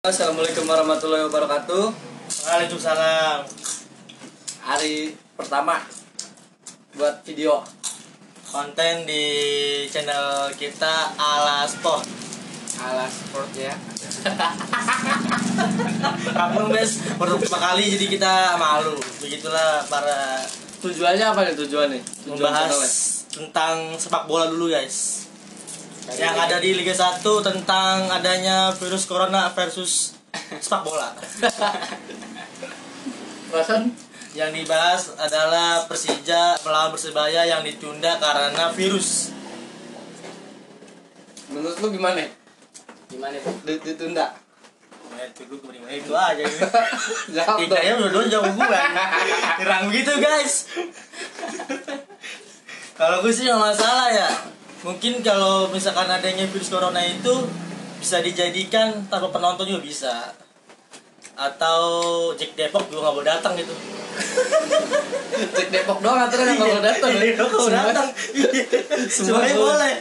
Assalamualaikum warahmatullahi wabarakatuh. Waalaikumsalam. Hari pertama buat video. Konten di channel kita ala sport. Ala sport ya. Kamu baru pertama kali jadi kita malu. Begitulah para Tujuannya apa nih tujuannya? Tujuan membahas channelnya? tentang sepak bola dulu guys. Yang ada di Liga 1 tentang adanya virus corona versus sepak bola. Perasaan Yang dibahas adalah Persija melawan Persebaya yang ditunda karena virus. menurut lu gimana? Gimana Ditunda. Nah, itu kemarin itu aja ini. Jawab. Tiganya udah dua jauh gue Nyerang gitu guys Kalau gue sih nggak masalah ya Mungkin kalau misalkan adanya virus corona itu Bisa dijadikan tanpa penonton juga bisa Atau Jack Depok juga nggak boleh datang gitu Cek Depok doang aturan yang mau datang. Iya, Depok nggak boleh Semua- datang semua Semuanya boleh.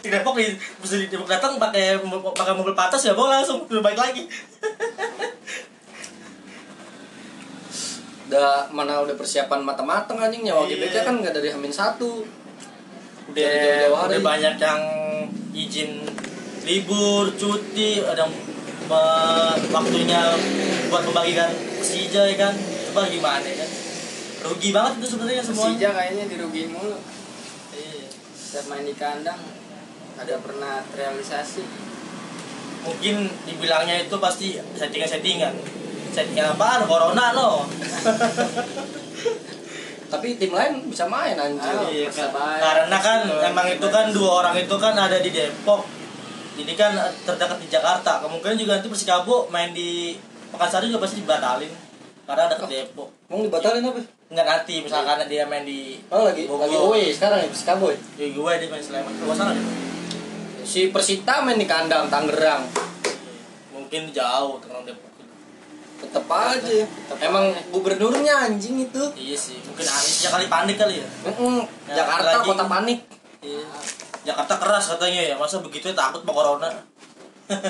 Di Depok di, bisa di Depok datang pakai pakai mobil patas ya boleh langsung lebih baik lagi Udah mana udah persiapan matang-matang anjing nyawa Iya. GBK kan nggak dari Hamin satu. Udah udah banyak yang izin libur cuti ada ba- waktunya buat membagikan Persija ya kan. Coba gimana ya? Kan rugi banget itu sebenarnya semua Persija kayaknya dirugiin mulu. Iya. Setiap main di kandang ada pernah terrealisasi. mungkin dibilangnya itu pasti settingan settingan settingan apa corona loh Tapi tim lain bisa main anjir. Ah. Iya, kan. Karena kan Persebaya. emang itu kan dua orang itu kan ada di Depok jadi kan terdekat di Jakarta kemungkinan juga nanti Persikabo main di Pekansari juga pasti dibatalin karena dekat Depok Mau dibatalin apa? Enggak nanti misalkan dia main di Oh lagi Bogor. lagi away sekarang ya Persikabo ya? di gue dia main Sleman salah deh Si Persita main di kandang Tangerang. mungkin jauh terkenal Depok Tetep aja. Emang gubernurnya anjing itu. iya sih mungkin Anies ya kali panik kali ya Mm-mm. Ya, Jakarta lagi- kota panik. iya Jakarta keras katanya ya masa begitu ya takut sama corona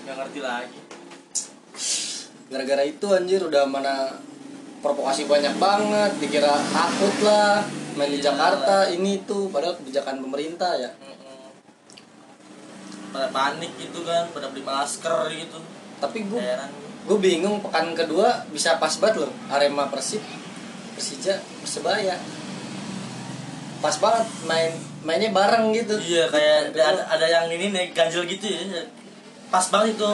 nggak ngerti lagi Gara-gara itu anjir udah mana provokasi banyak banget, dikira takut lah main di Iya. Jakarta ini tuh padahal kebijakan pemerintah ya. Pada panik gitu kan pada beli masker gitu Tapi gue gue bingung pekan kedua bisa pas banget loh Arema Persib Persija Persebaya pas banget main mainnya bareng gitu Iya kayak ada, ada, ada yang ini nih ganjel gitu ya. Pas banget itu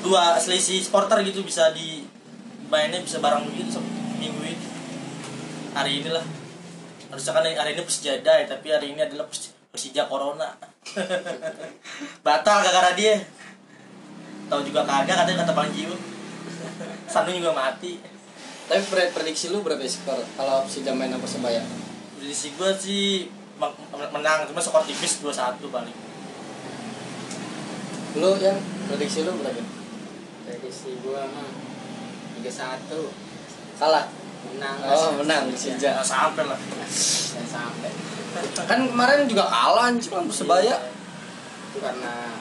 dua selisih supporter gitu bisa di mainnya bisa bareng begitu sama minggu ini. Hari inilah. Harusnya kan hari ini Persija ya, tapi hari ini adalah Pers- Persija Corona. Batal gara-gara dia. Tahu juga kagak katanya kata Bang Jiwo. Sanu juga mati. tapi pre- prediksi lu berapa skor kalau Persija main sama Persebaya Prediksi gue sih menang cuma skor tipis 2-1 paling. lu yang prediksi lu berapa? Prediksi gua mah 3-1 kalah menang. Oh menang Persija Jangan sampai lah. sampai. Kan kemarin juga kalah lawan Persebaya itu karena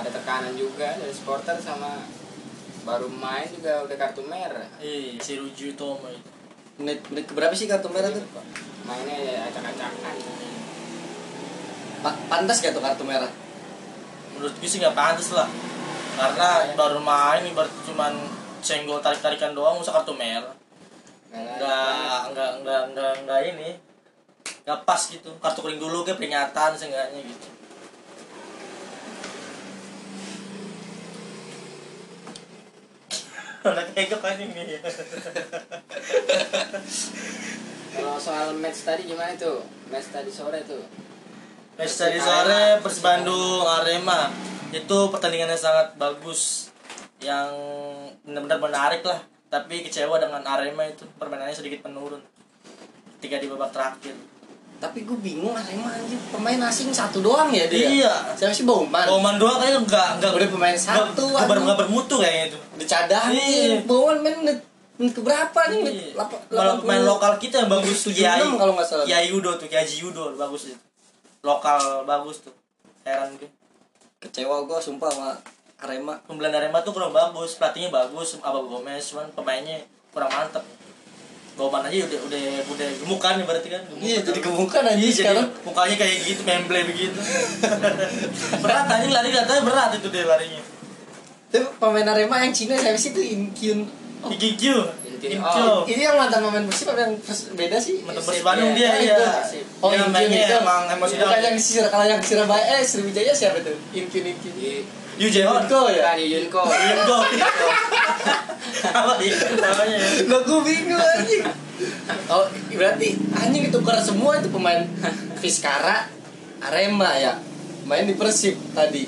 ada tekanan juga dari supporter sama baru main juga udah kartu merah Eh, si Ruju Tomo itu. menit menit keberapa sih kartu merah tuh mainnya ya acak-acakan Pa- pantas gak tuh kartu merah Menurut gue sih nggak pantas lah. Karena baru main ibarat cuman senggol tarik-tarikan doang usah kartu merah. Enggak, enggak, enggak, enggak, enggak ini. Enggak pas gitu. Kartu kuning dulu kayak peringatan seenggaknya gitu. Anak ini. kalau soal match tadi gimana tuh? Match tadi sore tuh. Match tadi sore Persib Bandung Arema. Itu pertandingan yang sangat bagus. Yang benar-benar menarik lah. Tapi kecewa dengan Arema itu. Permainannya sedikit menurun. Ketika di babak terakhir tapi gue bingung Arema anjir pemain asing satu doang ya dia iya siapa sih Bauman Bauman doang kayaknya enggak enggak Udah pemain satu, enggak, anjing. enggak bermutu kayaknya itu dicadangin Iya. Bauman main menit menit keberapa nih menit Iya. Malah 80. pemain lokal kita yang bagus tuh 76 Kiai kalau nggak salah. Kiai Yudo tuh Kiai Yudo bagus itu lokal bagus tuh heran gue kecewa gue sumpah sama Arema pembelian Arema tuh kurang bagus pelatihnya bagus Abang Gomez cuman pemainnya kurang mantep Goman aja udah udah udah gemukan ya berarti kan Gemukan. iya jadi gemukan aja Iya, jadi sekarang. mukanya kayak gitu memble begitu. Berat tadi lari katanya berat itu dia larinya. Tapi pemain Arema yang Cina siapa sih itu? In Kyun. Oh, IQ oh, ini yang mantan pemain Persib apa yang beda sih? Mantan Persib, Persib Bandung dia ya. iya. Oh, Dia In Kyun mainnya itu. emang emosional Bukan yang kalau yang di Surabaya eh Sriwijaya siapa tuh? In Kyun In Kyun. di Yu Jaehoon Yunko ya? kan Yunko Yunko apa ya namanya ya Lah gue bingung anjing. Oh, berarti anjing itu tukar semua itu pemain Fiskara Arema ya. Main di Persib tadi.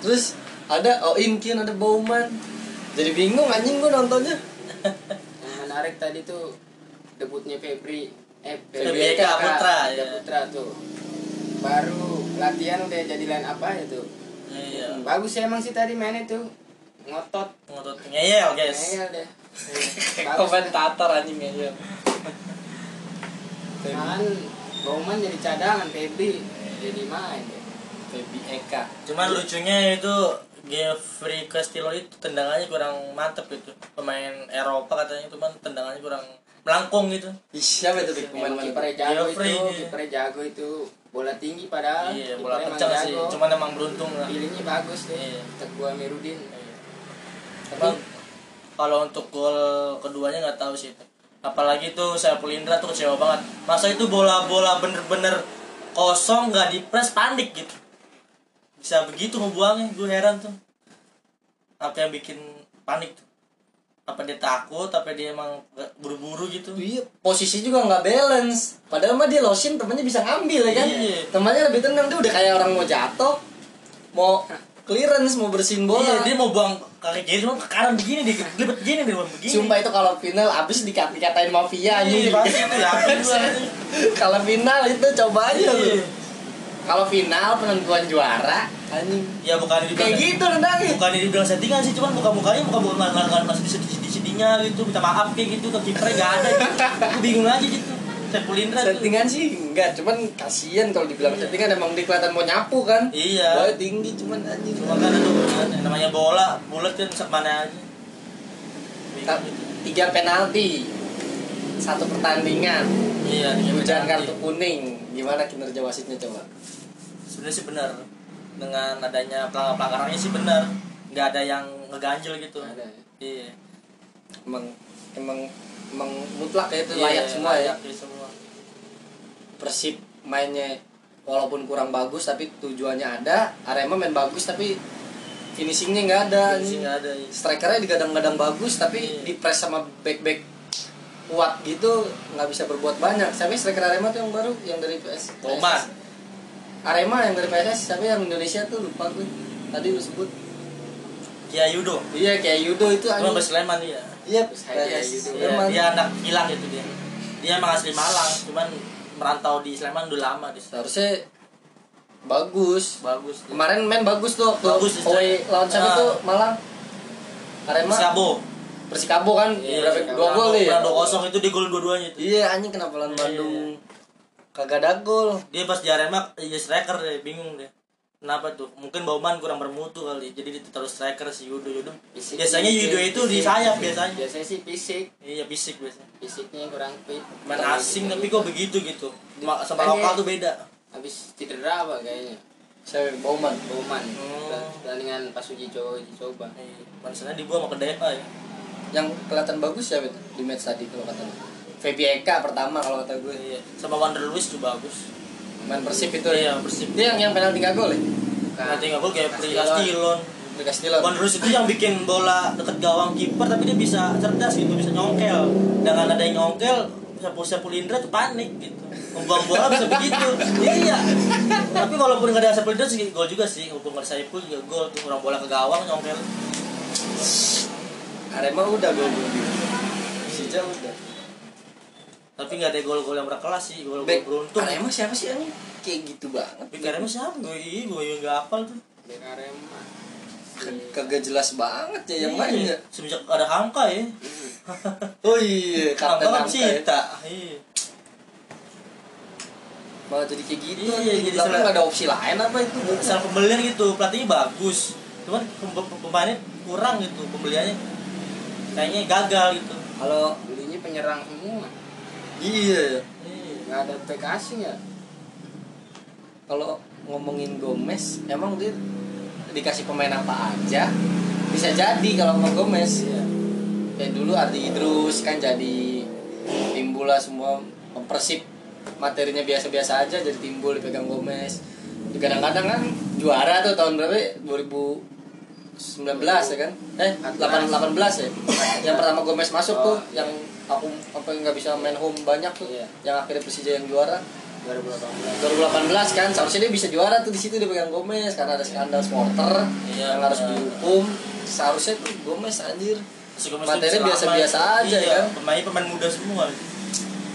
Terus ada Oh In Kyun, ada Bauman. Jadi bingung anjing gue nontonnya. yang menarik tadi tuh debutnya Febri eh Febri Putra, ya. Putra tuh baru latihan udah jadi line apa ya tuh iya. Bagus sih emang sih tadi mainnya tuh. Ngotot. Ngotot. Ngeyel guys. Ngeyel deh. Komentator anjing ya. kan Bauman jadi cadangan Febri jadi main. Baby Eka. cuman lucunya itu Jeffrey Castillo itu tendangannya kurang mantep gitu. Pemain Eropa katanya cuman tendangannya kurang melangkung gitu. Siapa itu pemain kipernya jago Geoffrey, itu kipernya jago itu bola tinggi padahal iya bola kencang sih. jago. cuman emang beruntung lah. Pilihnya bagus deh Iya. Teguh Amiruddin tapi kalau untuk gol keduanya nggak tahu sih. Apalagi tuh saya Indra tuh kecewa banget. Masa itu bola-bola bener-bener kosong nggak dipres panik gitu. Bisa begitu ngebuangnya gue heran tuh. Apa yang bikin panik tuh apa dia takut apa dia emang buru-buru gitu Iya, posisi juga nggak balance. Padahal mah dia losin temennya bisa ngambil ya kan. Iya. Temannya lebih tenang dia udah kayak orang mau jatuh, mau clearance, mau bersihin bola. Iya, dia mau buang kaki kiri cuma ke kanan begini dia gelibet begini dia buang begini Sumpah itu kalau final abis dikat dikatain mafia anjing. Iya, pasti itu anjing. kalau final itu coba aja lu. Iya. Kalau final penentuan juara anjing. ya bukan dibilang Kayak gitu nendangin. bukan dibilang settingan sih cuman muka mukanya muka muka nggak masih di sedih sedihnya gitu minta maaf kayak gitu ke kipernya gak ada gitu bingung aja gitu saya Indra tuh Settingan sih enggak, cuman kasihan kalau dibilang settingan emang dia kelihatan mau nyapu kan. Iya. Bola tinggi cuman anjing. cuma kan itu kan, namanya bola bulat kan mana aja Ta- tiga penalti satu pertandingan iya dia hujan kartu kuning gimana kinerja wasitnya coba sebenarnya sih benar. Dengan adanya pelanggar pelanggarannya sih benar. Nggak ada yang ngeganjel gitu. Ada ya? iya. Emang emang emang mutlak ya itu Iya, layak semua ya. layak semua. Persib mainnya walaupun kurang bagus tapi tujuannya ada. Arema main bagus tapi finishingnya nggak ada. Sih nggak ada iya. strikernya digadang-gadang bagus tapi Iya. di press sama back back kuat gitu nggak bisa berbuat banyak. Siapa striker arema tuh yang baru yang dari PS Boman. Arema yang dari PSS siapa yang Indonesia tuh? Lupa gue tadi lu sebut. Kia Yudo. Iya kayak Yudo itu cuma anjing. Sleman dia. Iya Saya PSS Yudo. Iya, dia anak hilang gitu dia. Dia emang asli Malang cuman merantau di Sleman udah lama di sana. seharusnya bagus. Bagus. Dia. kemarin main bagus tuh waktu Bagus, away lawan siapa tuh Malang. Arema Persikabo. Persikabo kan? Iya, berapa? Dua gol ya? Menang 2-0 itu di gol dua-duanya itu. Iya anjing kenapa lawan Iya, Bandung? iya. Kagak ada gol. Dia pas di Arema jadi striker deh bingung deh kenapa tuh? Mungkin Bauman kurang bermutu kali jadi dia taruh striker si Yudo. Yudo Fisik- biasanya Yudo itu di fisik- sayap biasanya. Biasanya sih fisik. Iya fisik biasanya. Fisiknya kurang fit. Main asing tapi kok begitu gitu? Ma- sama lokal tuh beda. habis cedera apa kayaknya? Saya Bauman Oh. pertandingan pas uji coba uji coba. Iya, Manisnya dibuang sama ke DFA ya. Yang kelihatan bagus siapa itu? Di match tadi kalau kata lu? Feby Eka pertama kalau kata gue. Iya. Sama Wander Luis tuh bagus. Main persib itu. Iya ya bersih dia yang yang penalti nggak gol ya? Nanti nggak gol kayak Pri. Castillon Di Castillon Wander Luis itu yang bikin bola deket gawang kiper tapi dia bisa cerdas gitu bisa nyongkel. Dengan ada yang nyongkel Sepul Sepul Indra tuh panik gitu. Membuang bola bisa begitu. Iya. Tapi walaupun nggak ada Sepul Indra sih gol juga sih. Walaupun nggak ada Saipul juga gol. Tuh orang bola ke gawang nyongkel. Arema udah gol gol Persija udah tapi nggak ada gol-gol yang berkelas sih gol-gol beruntung. Arema siapa sih anjing? Kayak gitu banget. Tapi karena siapa? Gue iya gue juga nggak hafal tuh. Bek Arema kagak jelas banget ya yang Iya, main ya. semenjak ada Hamka ya. Oh iya Hamka kapten kan Hamka ya. Cita iya. Malah jadi kayak gitu Iya, jadi salah- nggak ada opsi lain apa itu? Asal pembelian gitu, pelatihnya bagus. Cuman pem- pem- pemainnya kurang gitu, pembeliannya. Kayaknya gagal gitu. kalau belinya penyerang semua iya. Nggak ada back asing ya? Kalau ngomongin Gomez emang dia dikasih pemain apa aja? Bisa jadi kalau sama Gomez. Iya. Ya dulu Ardi Idrus kan jadi timbul lah semua mempersip materinya biasa-biasa aja jadi timbul dipegang Gomez. Kadang-kadang kan juara tuh tahun berapa 2019 ya kan? Eh 8, 18 ya? Yang pertama Gomez masuk tuh Oh, iya. yang aku apa nggak bisa main home banyak tuh Iya. yang akhirnya Persija yang juara 2018 2018 kan seharusnya dia bisa juara tuh di situ dia pegang Gomez karena ada skandal supporter Iya, yang harus benar. dihukum seharusnya tuh Gomez anjir Materi biasa-biasa aja, iya, kan? Pemain pemain muda semua.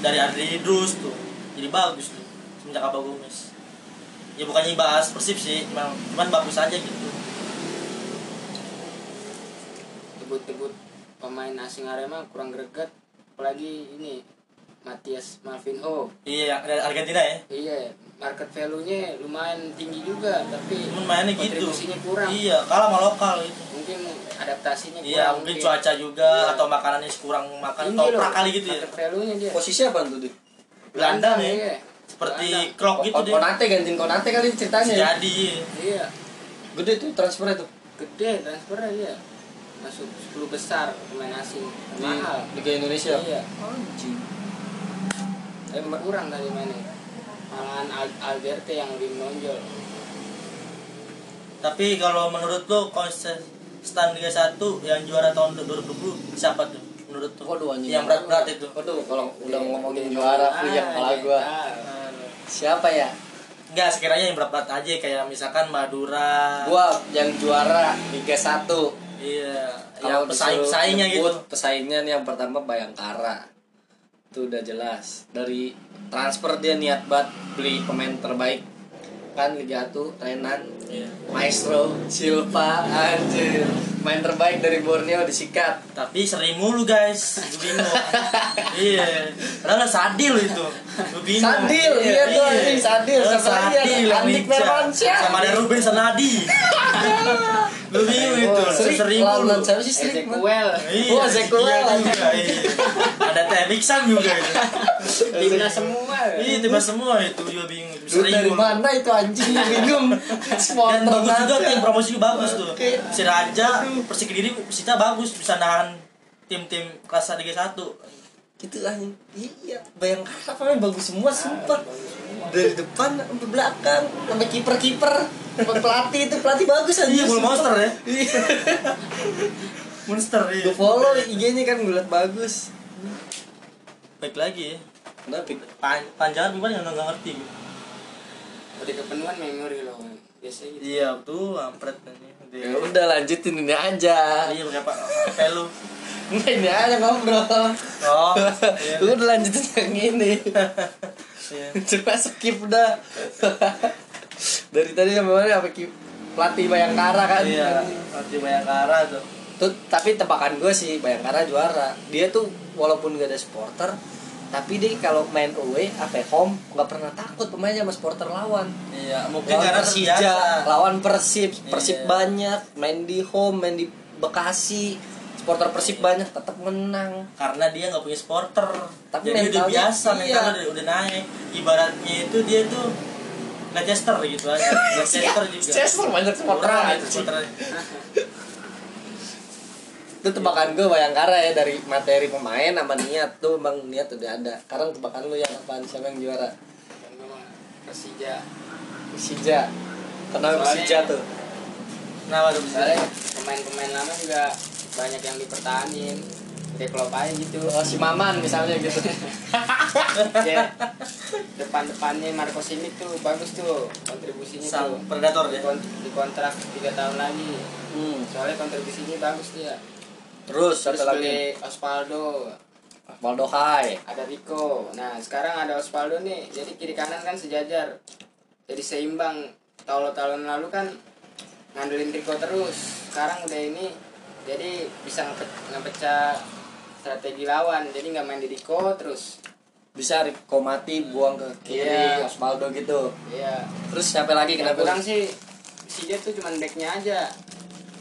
Dari Adri Idrus tuh. Jadi bagus tuh semenjak Abah Gomez. Ya bukannya bahas Persib sih, cuman, cuman bagus aja gitu. debut-debut pemain asing Arema kurang greget apalagi ini Matias Malvinho Iya, yang dari Argentina ya. iya market value-nya lumayan tinggi juga tapi mainnya gitu. kurang Iya, kalah sama lokal gitu. mungkin adaptasinya kurang Iya, mungkin cuaca juga Iya. atau makanannya kurang makan atau loh, kali gitu ya. market value-nya dia posisi apa tuh dia Gelandang ya. iya. Seperti. Krok gitu Oh, deh. Konate gantiin Konate kali ceritanya ya? Jadi iya gede tuh transfernya tuh gede transfernya dia masuk 10 besar pemain asing. Di mahal. Liga Indonesia? Iya. Anjing. Tapi kurang tadi mainnya. Malahan Al Alberte yang lebih menonjol. Tapi kalau menurut lo konsisten Liga 1 yang juara tahun 2020 siapa tuh? Menurut lo? Waduh, anjing. Yang berat-berat itu. waduh kalau udah ngomongin juara ah, puyeng kepala iya, gua. Ah. siapa ya? Enggak, sekiranya yang berat-berat aja kayak misalkan Madura. gua yang juara Liga 1 Iya, Kalau yang pesaing-pesaingnya gitu. pesaingnya nih yang pertama Bayangkara itu udah jelas dari transfer dia niat banget beli pemain terbaik kan Liga 1 Renan Iya. Maestro Silva anjir main terbaik dari Borneo disikat Tapi sering mulu guys, bingung. iya, padahal Sadil itu. Bingung. Sadil, iya tuh, anjing, Sadil. Padahal Siapa lagi Sadil yang Andik. Firmansyah. Sama ada Ruben Sanadi. Gue bingung itu, Seri sering lawan siapa sih Seri Ezekiel Iya, Oh, Zekuel. iya iya. Ada Temixan juga itu. timnas semua Iya, tiba semua itu juga bingung. Lu Sering dari mana itu anjing bingung Dan bagus juga tim promosi bagus tuh. Si Raja, Persik Kediri, Persita bagus bisa nahan tim-tim kelas Liga 1. Gitu anjing iya bayangkara apa bagus semua sumpah dari depan sampai belakang sampai kiper kiper sampai pelatih itu pelatih bagus aja Iya, full monster ya. iya Monster iya. gue follow IG-nya kan gue liat bagus Baik lagi ya. kenapa Pan panjangan gimana nggak ngerti gue. Udah kepenuhan memori loh biasanya gitu Iya tuh, ampret ini. ya udah lanjutin ini aja Iya pakai apa? HP lu. Nggak, ini aja ngobrol Oh. Iya. udah lanjutin yang ini Iya. coba skip dah dari tadi sampai mana apa ki- pelatih Bayangkara kan Iya, nanti Bayangkara tuh. tuh tapi tebakan gue sih Bayangkara juara dia tuh walaupun gak ada supporter tapi dia kalau main away apa home nggak pernah takut pemainnya sama supporter lawan. Iya, mungkin lawan karena Persija terbiasa. lawan Persib. Persib Iya. banyak main di home main di Bekasi. Supporter Persib banyak tetap menang. Karena dia nggak punya supporter. Tapi jadi udah biasa iya. mentalnya udah, udah naik. Ibaratnya itu dia tuh Leicester gitu aja. Leicester juga. Chester banyak supporter itu. itu tebakan gue Bayangkara ya dari materi pemain sama niat. Tuh bang niat udah ada. Sekarang tebakan lu yang apaan? Siapa yang juara? Gue mah Persija. Persija. Kenapa Persija tuh? Kenapa tuh? Soalnya pemain-pemain lama juga banyak yang dipertahanin. Kayak klub aja gitu. Oh, si Maman misalnya gitu. Ya depan-depannya Marco Simic tuh bagus tuh kontribusinya sang tuh. Predator ya? Di kontrak tiga tahun lagi. Hmm. soalnya kontribusinya bagus dia terus satu lagi? Osvaldo. Osvaldo Hai. Ada Rico. Nah sekarang ada Osvaldo nih. Jadi kiri kanan kan sejajar. Jadi seimbang. Tahun-tahun lalu kan ngandelin Rico terus. Sekarang udah ini jadi bisa ngepe- ngepecah strategi lawan. Jadi nggak main di Rico terus. Bisa Rico mati buang ke kiri Iya. Osvaldo gitu. Iya. Terus siapa lagi kenapa? kurang sih si dia tuh cuman backnya aja.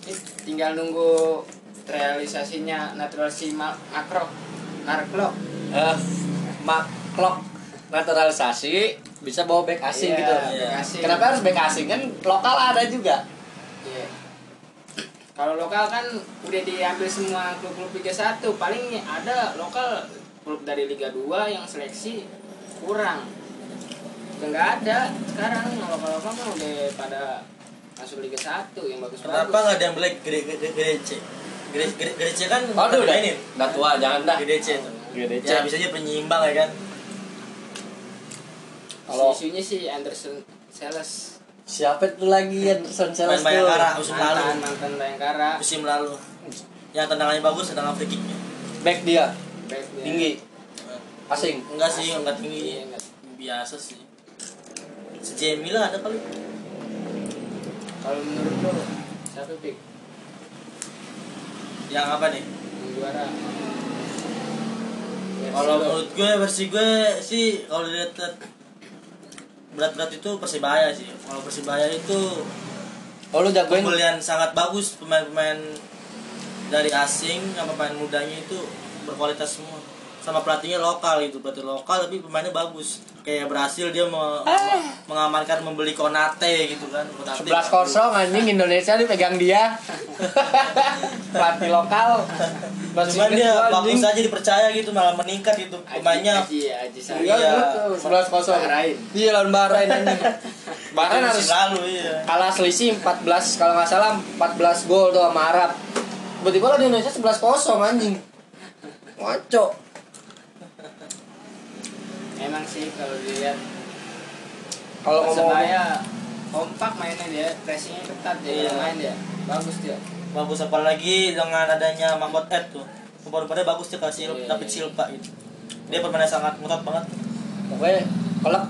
Ini tinggal nunggu realisasinya naturalisasi ma- makro Marklock eh mak klok naturalisasi bisa bawa back asing Iya, gitu. back asing. kenapa harus back asing? Kan lokal ada juga. Iya. Kalau lokal kan udah diambil semua klub-klub Liga 1, paling ada lokal klub dari Liga 2 yang seleksi kurang. Udah nggak ada. Sekarang lokal-lokal kan udah pada masuk Liga 1 yang bagus-bagus. Kenapa nggak ada yang black gede gede? Gede gede kan Aduh, udah ini. udah tua jangan dah itu. GDC. Ya bisa aja penyeimbang ya kan. Kalau- Kalau isunya sih Anderson Sales siapa itu lagi Anderson Sales Main Bayangkara musim lalu. mantan mantan Bayangkara Musim lalu. Yang tendangannya bagus, tendangan free kicknya. back dia back dia. tinggi asing Enggak sih, enggak Iya, tinggi. enggak. Biasa sih. Si Jamie lah ada kali. Kalau menurut lo siapa pick Yang apa nih? yang juara? Kalau menurut gue versi gue sih kalau dilihat berat-berat itu persibaya sih. Kalau persibaya itu oh lu jagoin pembelian sangat bagus pemain-pemain dari asing sama pemain mudanya itu berkualitas semua sama pelatihnya lokal gitu pelatih lokal tapi pemainnya bagus kayak berhasil dia me- mengamankan membeli Konate gitu kan Konate sebelas kosong anjing Indonesia dipegang dia pelatih lokal cuman dia bagus anjing. aja dipercaya gitu malah meningkat gitu pemainnya Iya, Iya. betul. sebelas kosong. Bahrain. Iya lawan Bahrain anjing. Bahrain harus lalu iya kalah selisih 14 kalau nggak salah 14 gol tuh sama Arab. Tiba-tiba lah di Indonesia 11 kosong anjing. Ngaco. Emang sih kalau dilihat Kalau ngomong Persebaya kompak mainnya dia, pressingnya ketat dia Iya. main dia. Bagus dia. bagus apalagi dengan adanya Mahmud Ed tuh kemarin bagus dia kasih Iya, David iya. Silva gitu dia permainan sangat ngotot banget pokoknya kalau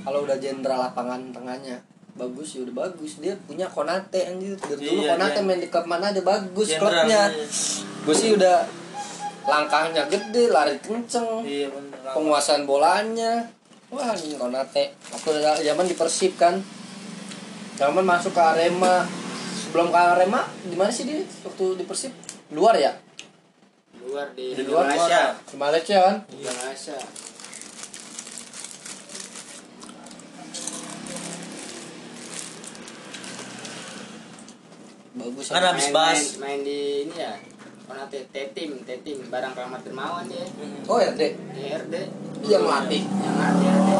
kalau udah jenderal lapangan tengahnya bagus ya udah bagus dia punya Konate anjir dari dulu Iya, Konate dia- main di klub mana aja bagus klubnya iya. gue sih udah langkahnya gede lari kenceng iya bener penguasaan bolanya wah ini Konate waktu zaman di Persib kan zaman masuk ke Arema sebelum ke Arema di mana sih dia waktu di Persib luar ya Luar di, Di luar, Malaysia. di Malaysia kan Di Malaysia. bagus Kan ya. habis main, bahas. main, main di ini ya. Konate T-Tim, T-Tim barang Rahmat Dermawan dia. oh ya dek Di RD yang melatih yang ada RD.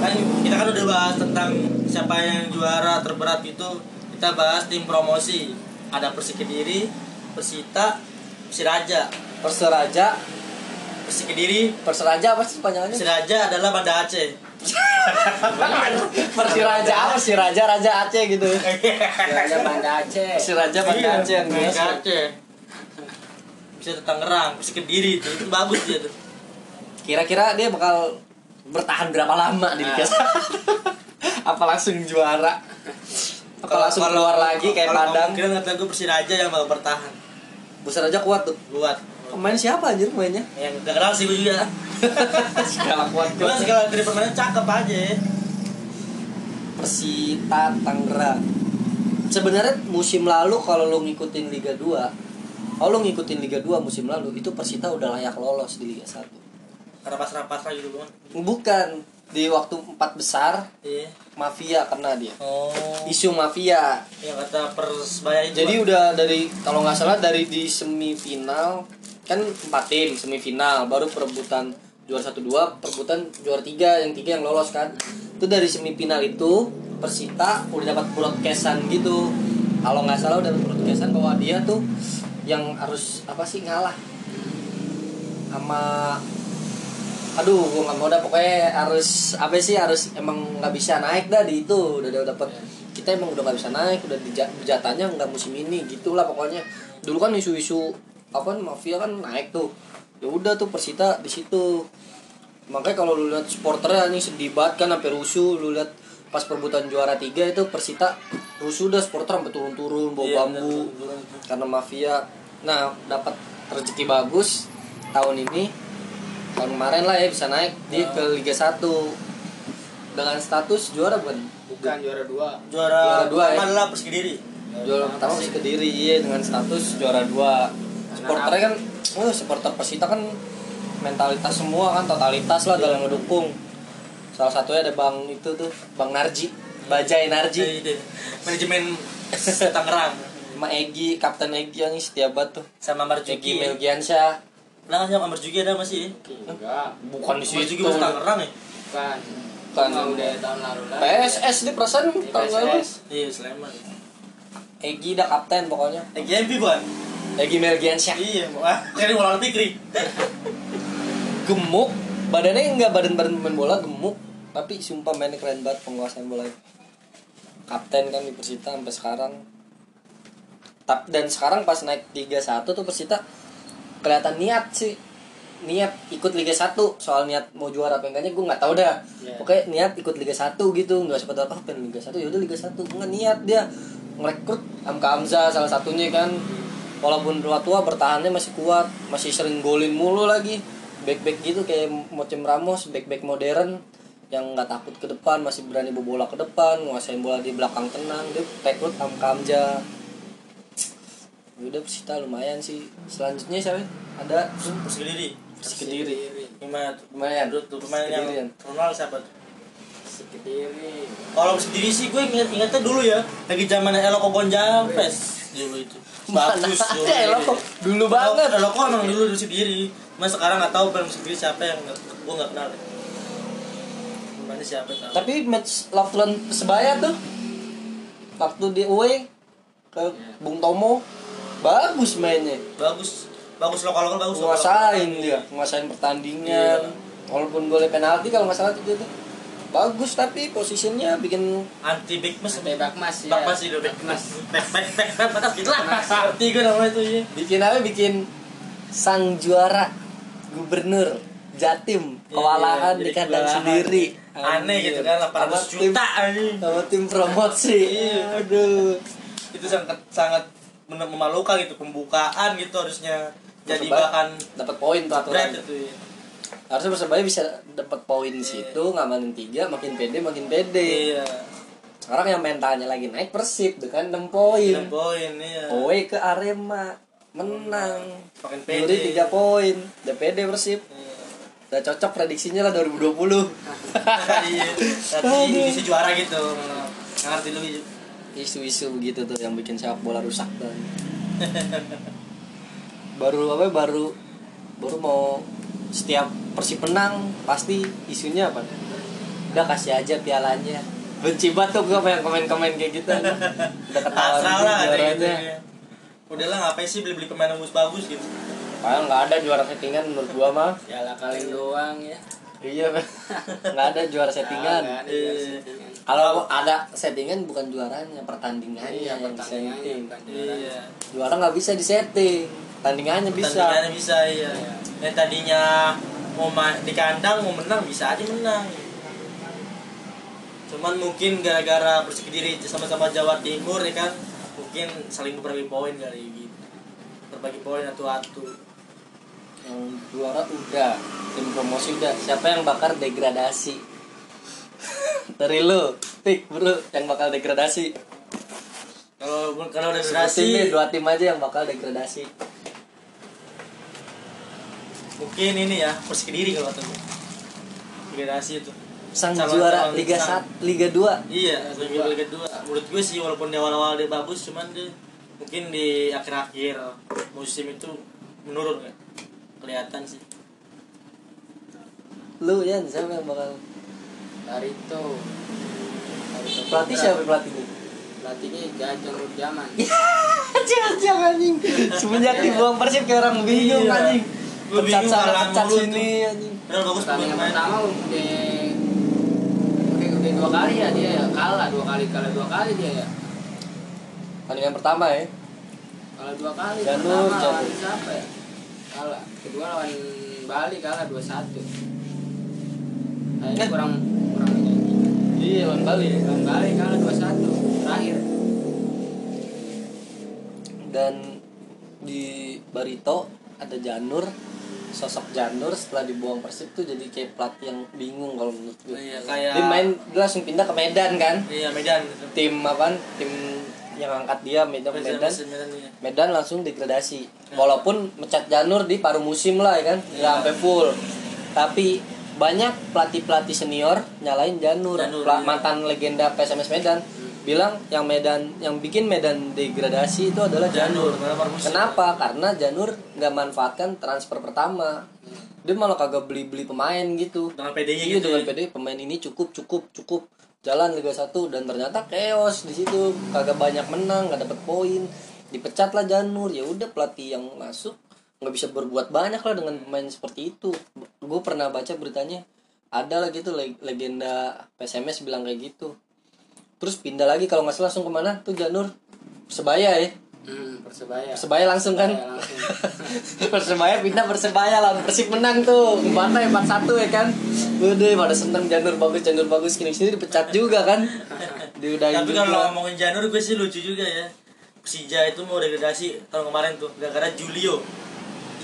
kan kita kan udah bahas tentang siapa yang juara terberat itu. Kita bahas tim promosi. Ada Persik Kediri Persita Persiraja Perseraja Persik Kediri. Perseraja apa sih panjangannya Persiraja adalah Banda Aceh Persiraja apa? Sih Raja Raja Aceh gitu. Ada Banda Aceh. Persiraja Banda Iya, Aceh yang Banda biasa Aceh. Bisa ke Tangerang Persik Kediri itu, itu bagus dia tuh. Kira-kira dia bakal bertahan berapa lama di Liga Nah. apa langsung juara? Apa langsung keluar lagi kayak Padang? kira kata gue Persiraja yang bakal bertahan? Persiraja kuat tuh. Buat pemain siapa anjir mainnya? Yang gak kenal sih gue juga. Segala kuat Cuma segala dari permainan cakep aja. Persita Tangerang. Sebenarnya musim lalu kalau lo ngikutin Liga 2 kalau lo ngikutin Liga 2 musim lalu itu Persita udah layak lolos di Liga 1 Rapas-rapas gitu bang bukan. Di waktu empat besar Iya. mafia kena dia. Oh. Isu mafia. Yang kata Persebaya jadi udah dari kalau nggak salah dari di semifinal kan empat tim semifinal baru perebutan juara satu dua perebutan juara tiga yang tiga yang lolos kan. Itu dari semifinal itu Persita udah dapat broadcastan gitu. Kalau nggak salah udah dapat broadcastan bahwa dia tuh yang harus apa sih ngalah. Sama aduh gue nggak mau dah pokoknya harus apa sih harus emang nggak bisa naik dah di itu. Udah udah dapat kita emang udah nggak bisa naik udah di jatahnya nggak musim ini gitulah pokoknya. Dulu kan isu-isu apa mafia kan naik tuh. Ya udah tuh Persita di situ. Makanya kalau lu lihat supporternya nih sedih banget kan sampai rusuh. Lu lihat pas perebutan juara tiga itu Persita rusuh dah supporter sampai turun-turun bawa Iya, bambu. bener, bener. karena mafia. Nah dapat rezeki bagus tahun ini. Tahun kemarin lah ya bisa naik di ke Liga 1 dengan status juara bukan? Bukan juara dua. Juara, Juara dua, ya? pertama adalah Persikidiri juara pertama masih kediri iya dengan status juara dua supporternya kan oh supporter Persita kan mentalitas semua kan totalitas lah dalam mendukung. Salah satunya ada bang itu tuh bang Narji Bajai Narji. Manajemen Tangerang. Sama Egi Kapten Egi yang setia banget tuh. Sama Egi Marjuki Melgiansyah Nah, sama Marjuki ada masih enggak. Bukan di Marjuki situ. masih Tangerang ya? Bukan. Bukan. Udah tahun lalu lah. PSS di perasaan tahun lalu. Iya Sleman. Egi dah kapten pokoknya. Egi MP bukan Egi Melgiansyah iya wah dari Maulana Fikri gemuk. Badannya nggak badan-badan pemain bola gemuk. Tapi sumpah mainnya keren banget penguasaan bola kapten kan di Persita sampai sekarang. Tap, dan sekarang pas naik Liga 1 tuh Persita kelihatan niat sih. Niat ikut Liga 1 soal niat mau juara apa enggaknya gue nggak tahu dah. Iya. pokoknya niat ikut Liga 1 gitu. Nggak sekedar oh pengen Liga 1 yaudah Liga 1 nggak niat dia ngerekrut Amka Hamzah salah satunya kan walaupun tua-tua bertahannya masih kuat masih sering golin mulu lagi. Back-back gitu kayak Mocem Ramos back-back modern yang nggak takut ke depan masih berani bola ke depan nguasain bola di belakang tenang dia rekrut Amka Hamzah udah Persita lumayan sih. Selanjutnya siapa? Ada? Persikidiri Kediri gimana lumayan tuh pemain yang terkenal siapa tuh? Kalau Persikidiri sih gue inget ingetnya dulu ya. Lagi zaman Eloko Gonjales dulu itu bagus dulu ada Eloko? Dulu banget. Eloko emang dulu di Persikidiri Mas sekarang nggak tahu pemain Persikidiri siapa yang gue nggak kenal pemainnya siapa tahu Tapi match lawan Persebaya tuh waktu di away ke Bung Tomo bagus mainnya. bagus bagus lokal lokal bagus Nguasain dia, nguasain pertandingan. Iya. Walaupun golnya penalti kalau nggak salah tuh dia tuh. Bagus tapi posisinya bikin anti big mas Tebak mas ya bak mas itu big mas back back back back gitu lah ngerti gue namanya itu ya bikin apa bikin sang juara gubernur Jatim kewalahan Iya, di jadi kandang kewalahan. sendiri. aneh gitu kan Sama 800 tim- juta Sama tim promosi. Iya. Aduh. itu sangat sangat memalukan gitu pembukaan gitu harusnya jadi bahan dapat poin tuh aturan. itu ya. Harusnya persebaya bisa dapat poin di situ ngamanin tiga makin pede makin pede. Iya. Sekarang yang mentalnya lagi naik persib dengan 6 poin. 6 poin iya. Away ke arema menang. Makin Yuri pede. 3 poin. Udah pede persib. Iya. udah cocok prediksinya lah 2020 iya. Nanti bisa juara gitu. Ngerti lu gitu. isu-isu begitu tuh yang bikin sepak bola rusak dan baru apa baru baru mau setiap persib menang pasti isunya apa? Udah kasih aja pialanya. Benci banget tuh gue yang komen-komen kayak gitu. Udah ketahuan Pasrah lah ada gitu ya. udahlah ngapain sih beli-beli pemain yang bagus-bagus gitu? Padahal nggak ada juara settingan menurut gua mah. Ya lah kalian doang ya. Iya nggak ada juara settingan. Juara settingan. kalau ada settingan bukan juaranya pertandingannya Iya, yang pertandingannya disetting. iya. Juara nggak bisa disetting tandingannya bisa Tandingannya bisa iya. Yang tadinya mau ma- di kandang mau menang bisa aja menang. Cuman mungkin gara-gara Persikidiri sama-sama Jawa Timur ya kan, mungkin saling berbagi poin kali gitu. Berbagi poin atu-atu. yang juara udah tim promosi udah siapa yang bakar degradasi dari lu pik bro yang bakal degradasi Kalau kalau degradasi dua tim aja yang bakal degradasi mungkin ini ya Persikidiri kalau kata gue. Degradasi itu. sang Calon- juara calon Liga sang- 1 Liga 2 Iya, Liga Liga kedua. Menurut gue sih walaupun di awal-awal dia bagus, cuman dia mungkin di akhir-akhir musim itu menurun kan. Kelihatan sih. lu ya siapa yang bakal Barito Barito pelatih siapa pelatihnya pelatihnya Jajang Nurjaman jangan jangan anjing semenjak dibuang persib kayak orang bingung Iya. anjing pecat sana pecat sini. anjing Padahal bagus pertandingan pertama udah udah udah dua kali ya dia ya. Kalah dua kali kalah dua kali dia ya. Pertandingan pertama ya. Kalah dua kali. Janur, pertama Janur. lawan siapa ya? Kalah. Kedua lawan Bali kalah dua satu. Nah, ini Eh. kurang kurang ini. Iya lawan Bali. Lawan Bali kalah dua satu. Terakhir. Dan di Barito ada Janur sosok Janur setelah dibuang Persib tuh jadi kayak pelatih yang bingung kalau menurut gue. Iya, kayak- Dia main dia langsung pindah ke Medan kan. iya Medan gitu. Tim apa? Tim yang angkat dia Medan Medan Medan. Medan iya. Medan langsung degradasi. Walaupun mecat Janur di paruh musim lah ya kan, nggak sampai full. Tapi banyak pelatih-pelatih senior nyalain Janur, Janur, Pela- iya. mantan legenda PSMS Medan. Bilang yang Medan yang bikin Medan degradasi itu adalah Janur. Janur. Kenapa? Karena Janur nggak manfaatkan transfer pertama. Dia malah kagak beli-beli pemain gitu. Dengan PD-nya Iya, gitu dengan ya. PD pemain ini cukup cukup cukup jalan Liga 1 dan ternyata chaos di situ kagak banyak menang nggak dapet poin dipecat lah Janur ya udah pelatih yang masuk nggak bisa berbuat banyak lah dengan pemain seperti itu gue pernah baca beritanya ada lah gitu leg- legenda PSMS bilang kayak gitu terus pindah lagi kalau nggak salah langsung ke mana? Tuh Janur Persebaya ya? Hmm, persebaya. Persebaya langsung kan? Persebaya langsung. Persebaya pindah Persebaya lawan Persib menang tuh. Bantai 4-1 ya kan? Udah pada seneng Janur bagus Janur bagus. Kini sini dipecat juga kan? Diudahin Tapi juga. kalau ngomongin Janur gue sih lucu juga ya. Persija itu mau degradasi tahun kemarin tuh gara-gara Julio.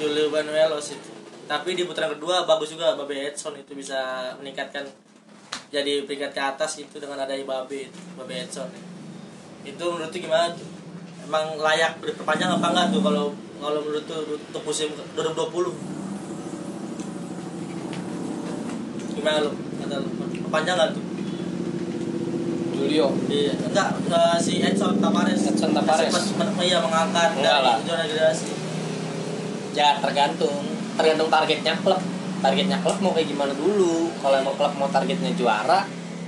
Julio Banuelos itu. Tapi di putaran kedua bagus juga Babe Edson itu bisa meningkatkan jadi peringkat ke atas itu dengan adanya Babe itu, Babe Edson. Itu menurut tuh gimana tuh? Emang layak diperpanjang apa enggak tuh kalau kalau menurut tuh untuk musim 2020? Gimana lu? Kata lu, perpanjang enggak tuh? Julio Iya, enggak eh, si Edson Tapares. Edson. Sempat men- iya mengangkat Enggak dari lah. zona degradasi. Ya tergantung Tergantung targetnya klub Targetnya klub mau kayak gimana dulu Kalau emang klub mau targetnya juara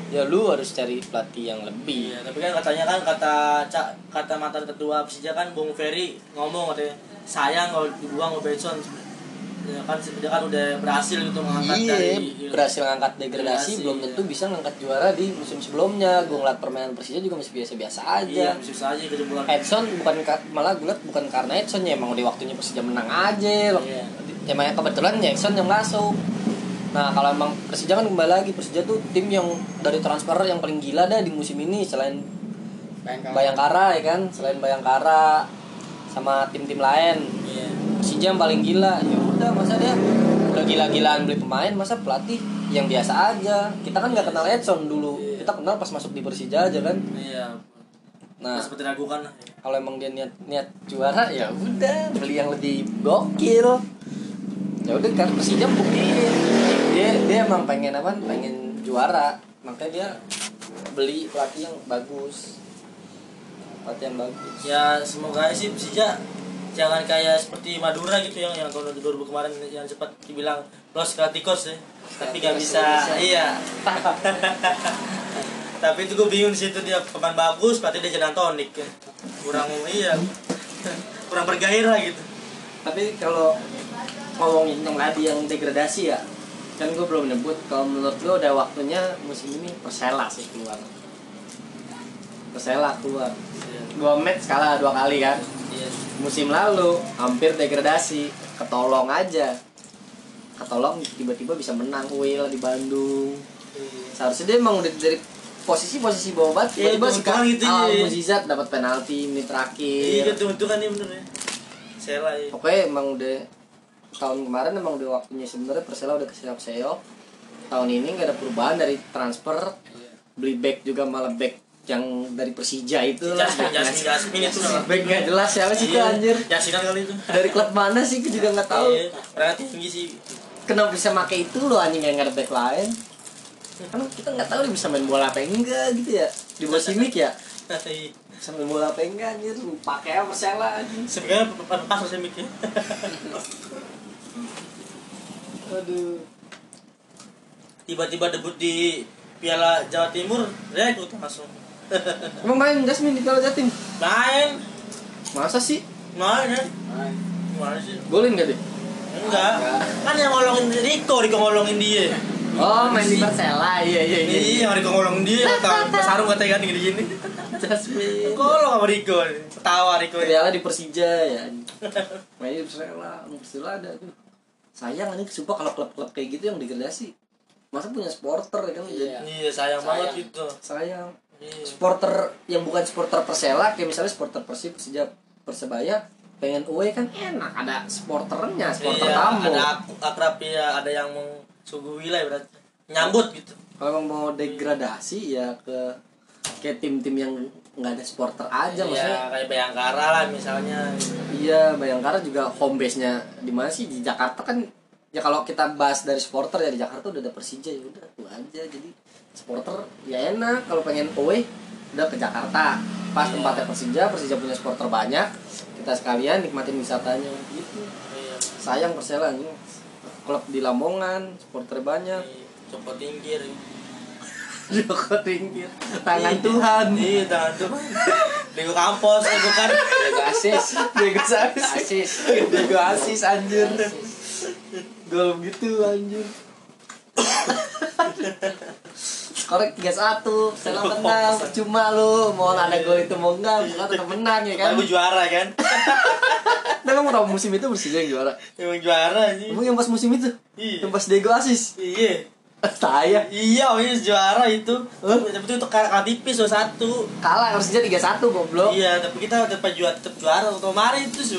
Ya lu harus cari pelatih yang lebih Iya, tapi kan katanya kan kata Cak kata mantan ketua Persija kan Bung Ferry ngomong katanya sayang kalau dibuang Edson. Ya kan dia kan udah berhasil gitu mengangkat Iya, dari berhasil ngangkat degradasi, Degradasi, belum iya. tentu bisa ngangkat juara di musim sebelumnya. Gue ngeliat permainan Persija juga masih biasa-biasa aja. Iya, kejebolan. Edson bukan ka- malah gue liat bukan karena Edson ya emang di waktunya Persija menang aja loh. Iya. Emang kebetulan ya Edson yang masuk. Nah kalau emang Persija kan kembali lagi Persija tuh tim yang dari transfer yang paling gila dah di musim ini selain Bayangkara. Bayangkara ya kan, selain Bayangkara sama tim-tim lain. Iya. Persija yang paling gila ya udah masa dia udah gila-gilaan beli pemain masa pelatih yang biasa aja kita kan nggak kenal Edson dulu Iya. kita kenal pas masuk di Persija aja kan Iya. nah Nah, seperti ragukan kalau emang dia niat niat juara ya udah beli yang lebih gokil ya udah kan Persija buktiin dia dia emang pengen apa pengen juara makanya dia beli pelatih yang bagus pelatih yang bagus Ya semoga sih Persija jangan kayak seperti Madura gitu yang yang tahun 2000 kemarin yang cepat dibilang Los Galacticos ya. Tapi gak bisa, iya. Tapi itu gue bingung di situ dia pemain bagus, berarti dia jadi Antonik ya. Kurang iya. Kurang bergairah gitu. tapi kalau ngomongin yang tadi yang degradasi ya kan gue belum nyebut kalau menurut lo udah waktunya musim ini Persela sih keluar Persela keluar Iya. dua match kalah dua kali kan Iya. musim lalu hampir degradasi ketolong aja ketolong tiba-tiba bisa menang Will di Bandung seharusnya dia emang udah dari posisi-posisi bawah banget Iya, tiba-tiba itu si gitu, Al iya. Muzizat dapat penalti menit Iya, terakhir itu itu kan ini bener ya. Sela ya. Pokoknya emang udah tahun kemarin emang udah waktunya sebenarnya Persela udah keseok-seok. Tahun ini nggak ada perubahan dari transfer, beli back juga malah back yang dari Persija itu lah. Jasmine, Jasmine, Jasmine itu. Back nggak jelas siapa sih itu Iya, anjir. Yasinan kali itu. Dari klub mana sih? Gue juga nggak tahu. Iya, Orangnya tinggi sih. Kenapa bisa make itu loh anjing yang nggak ada back lain? Kan kita nggak tahu dia bisa main bola apa enggak gitu ya. Di bawah simik ya. Iya. Bisa main bola apa enggak anjir. Pakai apa Persela anjing. Sebenarnya pas saya mikir. Aduh. Tiba-tiba debut di Piala Jawa Timur, rekrut langsung. Emang main Jasmine di Piala Jatim? Main, Masa sih? main ya. Main. Gimana sih? Golin gak deh? Enggak. Kan yang ngolongin Rico, Rico ngolongin dia. Oh, main di Persela. Iya, iya, iya. Iya, yang Rico ngolongin dia, kata Mas Sarung katanya kan gini-gini. Jasmine. Ngolong sama Rico. Ketawa Rico. Piala di Persija ya. Main di Persela, Persela ada tuh. Sayang ini sumpah kalau klub-klub kayak gitu yang degradasi. Masa punya supporter kan Iya. jadi Iya, sayang banget Sayang. gitu. sayang. Iya. Supporter yang bukan supporter Persela kayak misalnya supporter Persib, Persija, Persebaya pengen away kan enak ada supporternya supporter Iya, tamu ada ak- akrab ya ada yang mengsuguhi lah berarti nyambut gitu kalau emang mau degradasi ya ke kayak tim-tim yang nggak ada supporter aja maksudnya. Iya, kayak Bayangkara lah misalnya. Iya Bayangkara juga home base nya di mana sih? Di Jakarta kan ya kalau kita bahas dari supporter ya di Jakarta udah ada Persija ya udah tuh aja. Jadi supporter ya enak. Kalau pengen away udah ke Jakarta. Pas Iya. tempatnya Persija Persija punya supporter banyak. Kita sekalian nikmatin wisatanya. Gitu. Iya. Sayang Persela klub di Lamongan supporter banyak. Iya, copot tingkir Joko tingkir. Tangan Iya, Tuhan. iya tangan Tuhan. Diego Campos ya bukan. Diego asis. Diego Asis. Asis. Diego Asis anjir. Gol gitu anjir. Korek 31 Persela menang. Percuma lu. Mau ada gol itu mau enggak. Persela tetap menang ya kan? Kan juara kan? Nah, kamu tahu musim itu Persija yang juara. Emang juara sih Emang yang pas musim itu? Iya. Yang pas Diego Asis? iya Saya. Iya oh iya juara itu. Tapi itu untuk kalah tipis loh satu. Kalah Persija 3-1 goblok. Iya tapi kita tetap juara tetap juara. Waktu kemarin itu sih.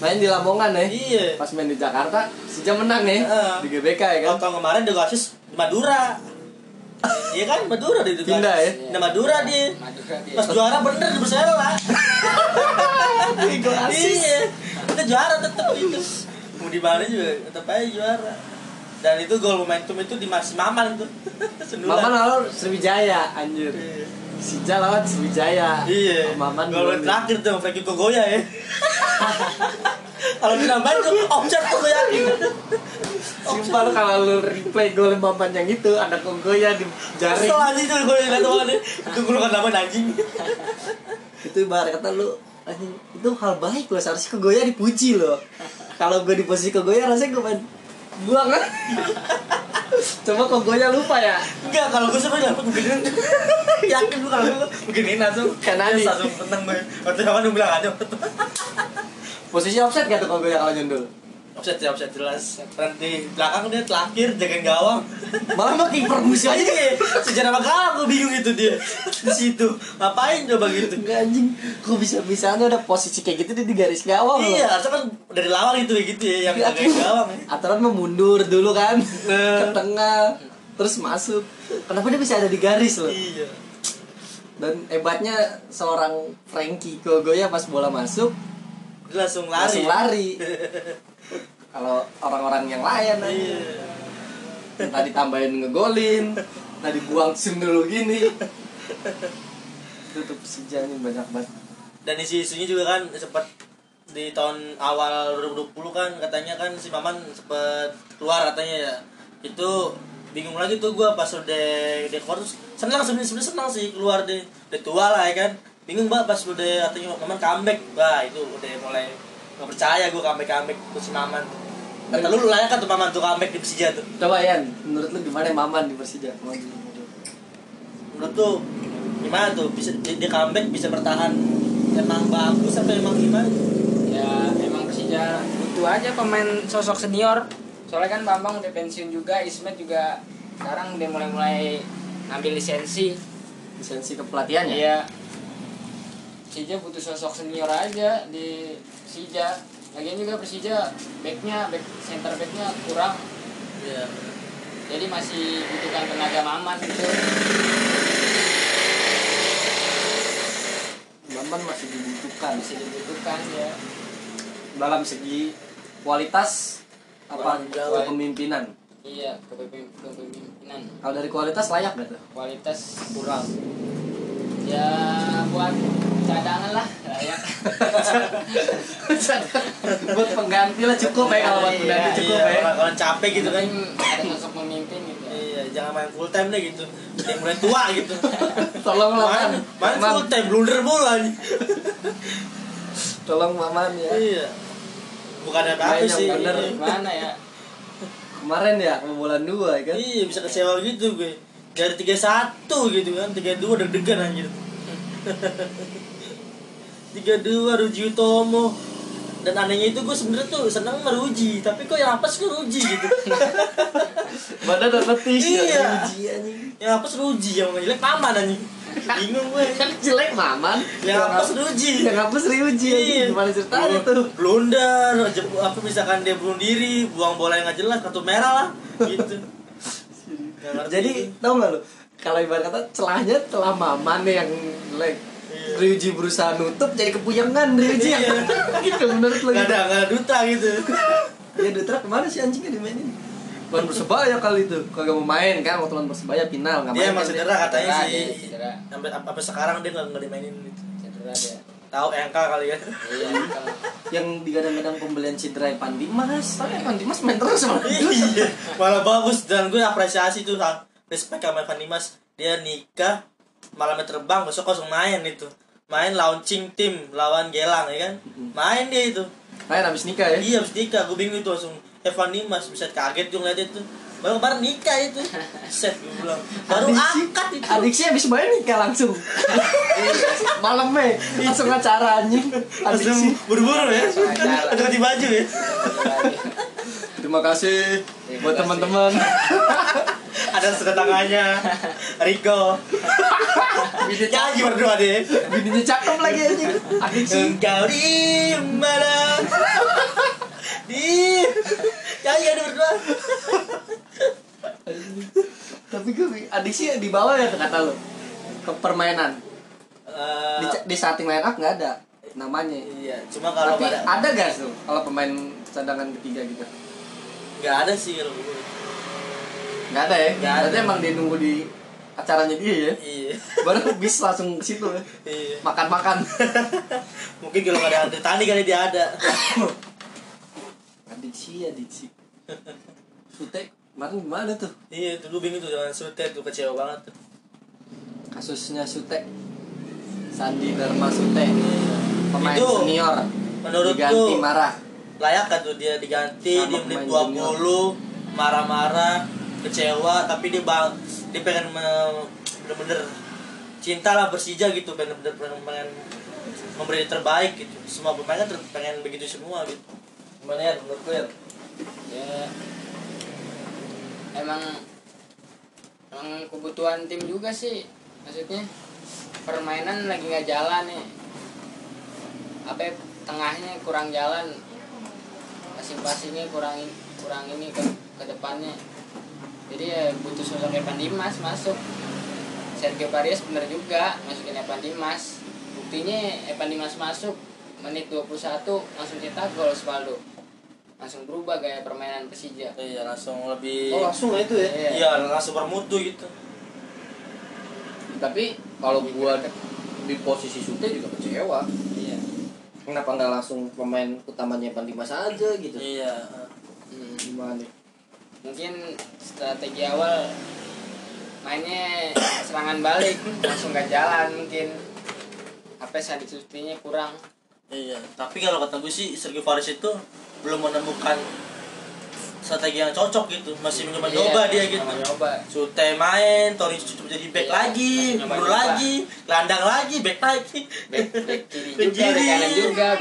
Main di Lamongan ya? Iya. Pas main di Jakarta Persija menang nih Heeh. Di GBK ya kan? Tahun kemarin di Madura. Iya kan? Madura dia Diego Pindah ya? Nah, Madura dia. Madura dia. Pas juara bener di Persela iya. Kita juara tetap itu. Mau di mana juga tetap aja juara dan itu gol momentum itu di Mas Maman tuh Sendulan. Maman lawan Sriwijaya anjir Iya. Sija lawan Sriwijaya Iya. Maman Gol terakhir tuh Frankie Kogoya ya. Kalau dinambahin tuh offset tuh yakin. Sumpah lu kalau lu replay gol Maman yang itu Ada Kogoya di jaring Kesel anjing tuh gue liat tuh. Itu gue kan nama anjing. Itu ibarat kata lu anjing, itu hal baik loh seharusnya Kogoya dipuji loh kalau gue di posisi Kogoya rasanya gue main buang kan coba Kogoya lupa ya Enggak, kalau gue sebenarnya dapat beginian. Yakin gue kalau gue beginiin langsung Nani. Yes, langsung tenang gue. Waktu kapan gue bilang aja. posisi offset gak tuh Kogoya kalau nyundul Offset ya, offset jelas. Nanti belakang dia terakhir jagain gawang. malah mah kiper musuh aja Iya, sejarah apa kalah gue bingung itu dia di situ. Ngapain coba gitu? Enggak anjing, kok bisa bisanya ada posisi kayak gitu dia di garis gawang. Iya, harusnya kan dari lawan itu ya gitu ya yang Iya, jagain gawang. Aturan mau mundur dulu kan Nah. ke tengah terus masuk. Kenapa dia bisa ada di garis loh? Iya. Dan hebatnya seorang Frankie Kogoya pas bola masuk Dia langsung lari. langsung lari. Kalau orang-orang yang lain aja. Iya. Tadi tambahin ngegolin, tadi buang sim dulu gini. Itu tuh Persija nih banyak banget. Dan isu-isunya juga kan sempat di tahun awal 2020 kan katanya kan si Maman sempat keluar katanya ya. Itu bingung lagi tuh gua pas udah udah keluar terus senang sebenarnya sebenarnya senang sih keluar deh udah tua lah ya kan bingung banget pas udah katanya Maman comeback wah itu udah mulai nggak percaya gua comeback comeback tuh si Maman kata lu layak kan tuh Maman tuh comeback di Persija tuh. Coba Yan, menurut lu gimana Maman di Persija? menurut tuh gimana tuh? Bisa dia, dia comeback bisa bertahan emang bagus apa emang gimana? Ya emang Persija butuh aja pemain sosok senior. Soalnya kan Bambang udah pensiun juga Ismet juga sekarang udah mulai-mulai ngambil lisensi. Lisensi kepelatihan ya? Iya. Persija butuh sosok senior aja di Persija. Lagian juga Persija backnya, back center backnya kurang. Iya. Jadi masih butuhkan tenaga maman gitu. Maman masih dibutuhkan Masih dibutuhkan ya. dalam segi kualitas apa kepemimpinan. Iya, kepemim- kepemimpinan. Kalau dari kualitas layak gak tuh? Kualitas kurang ya buat cadangan lah layak. buat pengganti lah cukup ya kalau buat Iya, pengganti cukup iya, ya. kalau- capek gitu kan Penting ada sosok pemimpin gitu. iya jangan main full time deh gitu yang mulai tua gitu Tolong lah Man. main full time blunder bola Tolong Maman ya. iya bukan apa apa sih bener. iya. Gimana ya? Kemarin ya kebobolan dua ya kan? iya bisa kecewa gitu gue dari tiga satu gitu kan tiga dua deg-degan anjir tiga dua Ruji Utomo. Dan anehnya itu gue sebenarnya tuh seneng meruji tapi kok yang apa sih Ruji gitu. Badan udah letih Iya. Uji anjing. yang apa sih Ruji yang jelek paman anjing. Bingung gue kan jelek maman. Yang apa Ruji. Yang hapus Ryuji aja Iya. gimana ceritanya tuh? Blunder apa misalkan dia bunuh diri buang bola yang nggak jelas kartu merah lah gitu. Jadi tau gak lu? Kalau ibarat kata celahnya celah maman yang jelek. Ryuji berusaha nutup jadi kepuyangan Ryuji Iya. gitu menurut nggak gitu. ada nggak ada duta gitu. Ya Dutra ke mana sih anjingnya dimainin? Lawan persebaya kali itu. Kagak mau main kan waktu lawan persebaya final nggak dia main emang kan dia. cedera katanya sih sampai sampai sekarang dia nggak dimainin gitu. Cedera dia. Tahu engka kali ya. Iya yang digadang-gadang pembelian cedera Evan Dimas. Tapi Evan Dimas main terus sama Iya, malah bagus. Dan gue apresiasi tuh respect sama Evan Dimas. Dia nikah malamnya terbang besok langsung main itu. Main launching tim lawan Gelang ya kan? Main dia itu. Main habis nikah ya? Iya habis nikah. Gue bingung itu langsung Evan Dimas bisa kaget gue ngeliat itu. Baru kemarin nikah itu. Set gue bilang. Baru Adiksi- angkat itu. adiksi habis main nikah langsung. Malamnya langsung acara anjing. Adiksi. buru-buru ya. Langsung ganti baju ya. Terima kasih Terima buat teman-teman. Ada sudah tangannya. Rico Bini nyanyi berdua deh bininya cakep lagi anjing. Adiksi Engkau di mana? di. Nyanyi ada berdua. tapi gue adiksi di bawah ya kata lu. Ke permainan. Eh, di, di starting line up nggak ada namanya. iya, cuma kalau tapi pada ada gak tuh kalau pemain cadangan ketiga gitu? Nggak ada sih kalau gue. nggak ada ya? Nggak ada. berarti emang dia nunggu di acaranya dia ya Iya. baru bis langsung ke situ ya Iya. makan-makan Mungkin kalau nggak ada Tani kali dia ada. adiksi adiksi Sute kemarin gimana tuh iya, gue bingung tuh jangan Sute tuh kecewa banget. tuh. kasusnya Sute Sandi Dharma Sute pemain Itu, senior menurutku, diganti marah Layak kan tuh dia diganti Sama di menit pemain 20 marah-marah kecewa tapi dia bang dia pengen bener-bener cinta lah Persija gitu bener-bener pengen, pengen memberi terbaik gitu. Semua pemain kan pengen begitu semua gitu. Gimana ya menurut gue ya emang emang kebutuhan tim juga sih maksudnya permainan lagi nggak jalan nih. Apa ya, tengahnya kurang jalan passing-passingnya kurang kurang ini ke, ke depannya jadi ya butuh sosok Evan Dimas masuk. Sergio Barrios bener juga masukin Evan Dimas. Buktinya Evan Dimas masuk menit 21 langsung cetak gol Osvaldo. Langsung berubah gaya permainan Persija. Iya langsung lebih oh langsung lah itu ya? Iya. iya. langsung bermutu gitu. Tapi kalau gua di posisi Sute juga kecewa. Iya. Kenapa nggak langsung pemain utamanya Evan Dimas aja gitu? Iya. Hmm. gimana mungkin strategi awal mainnya serangan balik langsung gak jalan mungkin. Apa sadik sustinya kurang. Iya tapi kalau kata gue sih Sergio Faris itu belum menemukan strategi yang cocok gitu. Masih mencoba-coba Iya, dia gitu. nyoba. Sute main, Tori Cucu jadi back Iya, lagi. Bruno lagi, landang lagi, back lagi. back, back kiri Back juga back kanan juga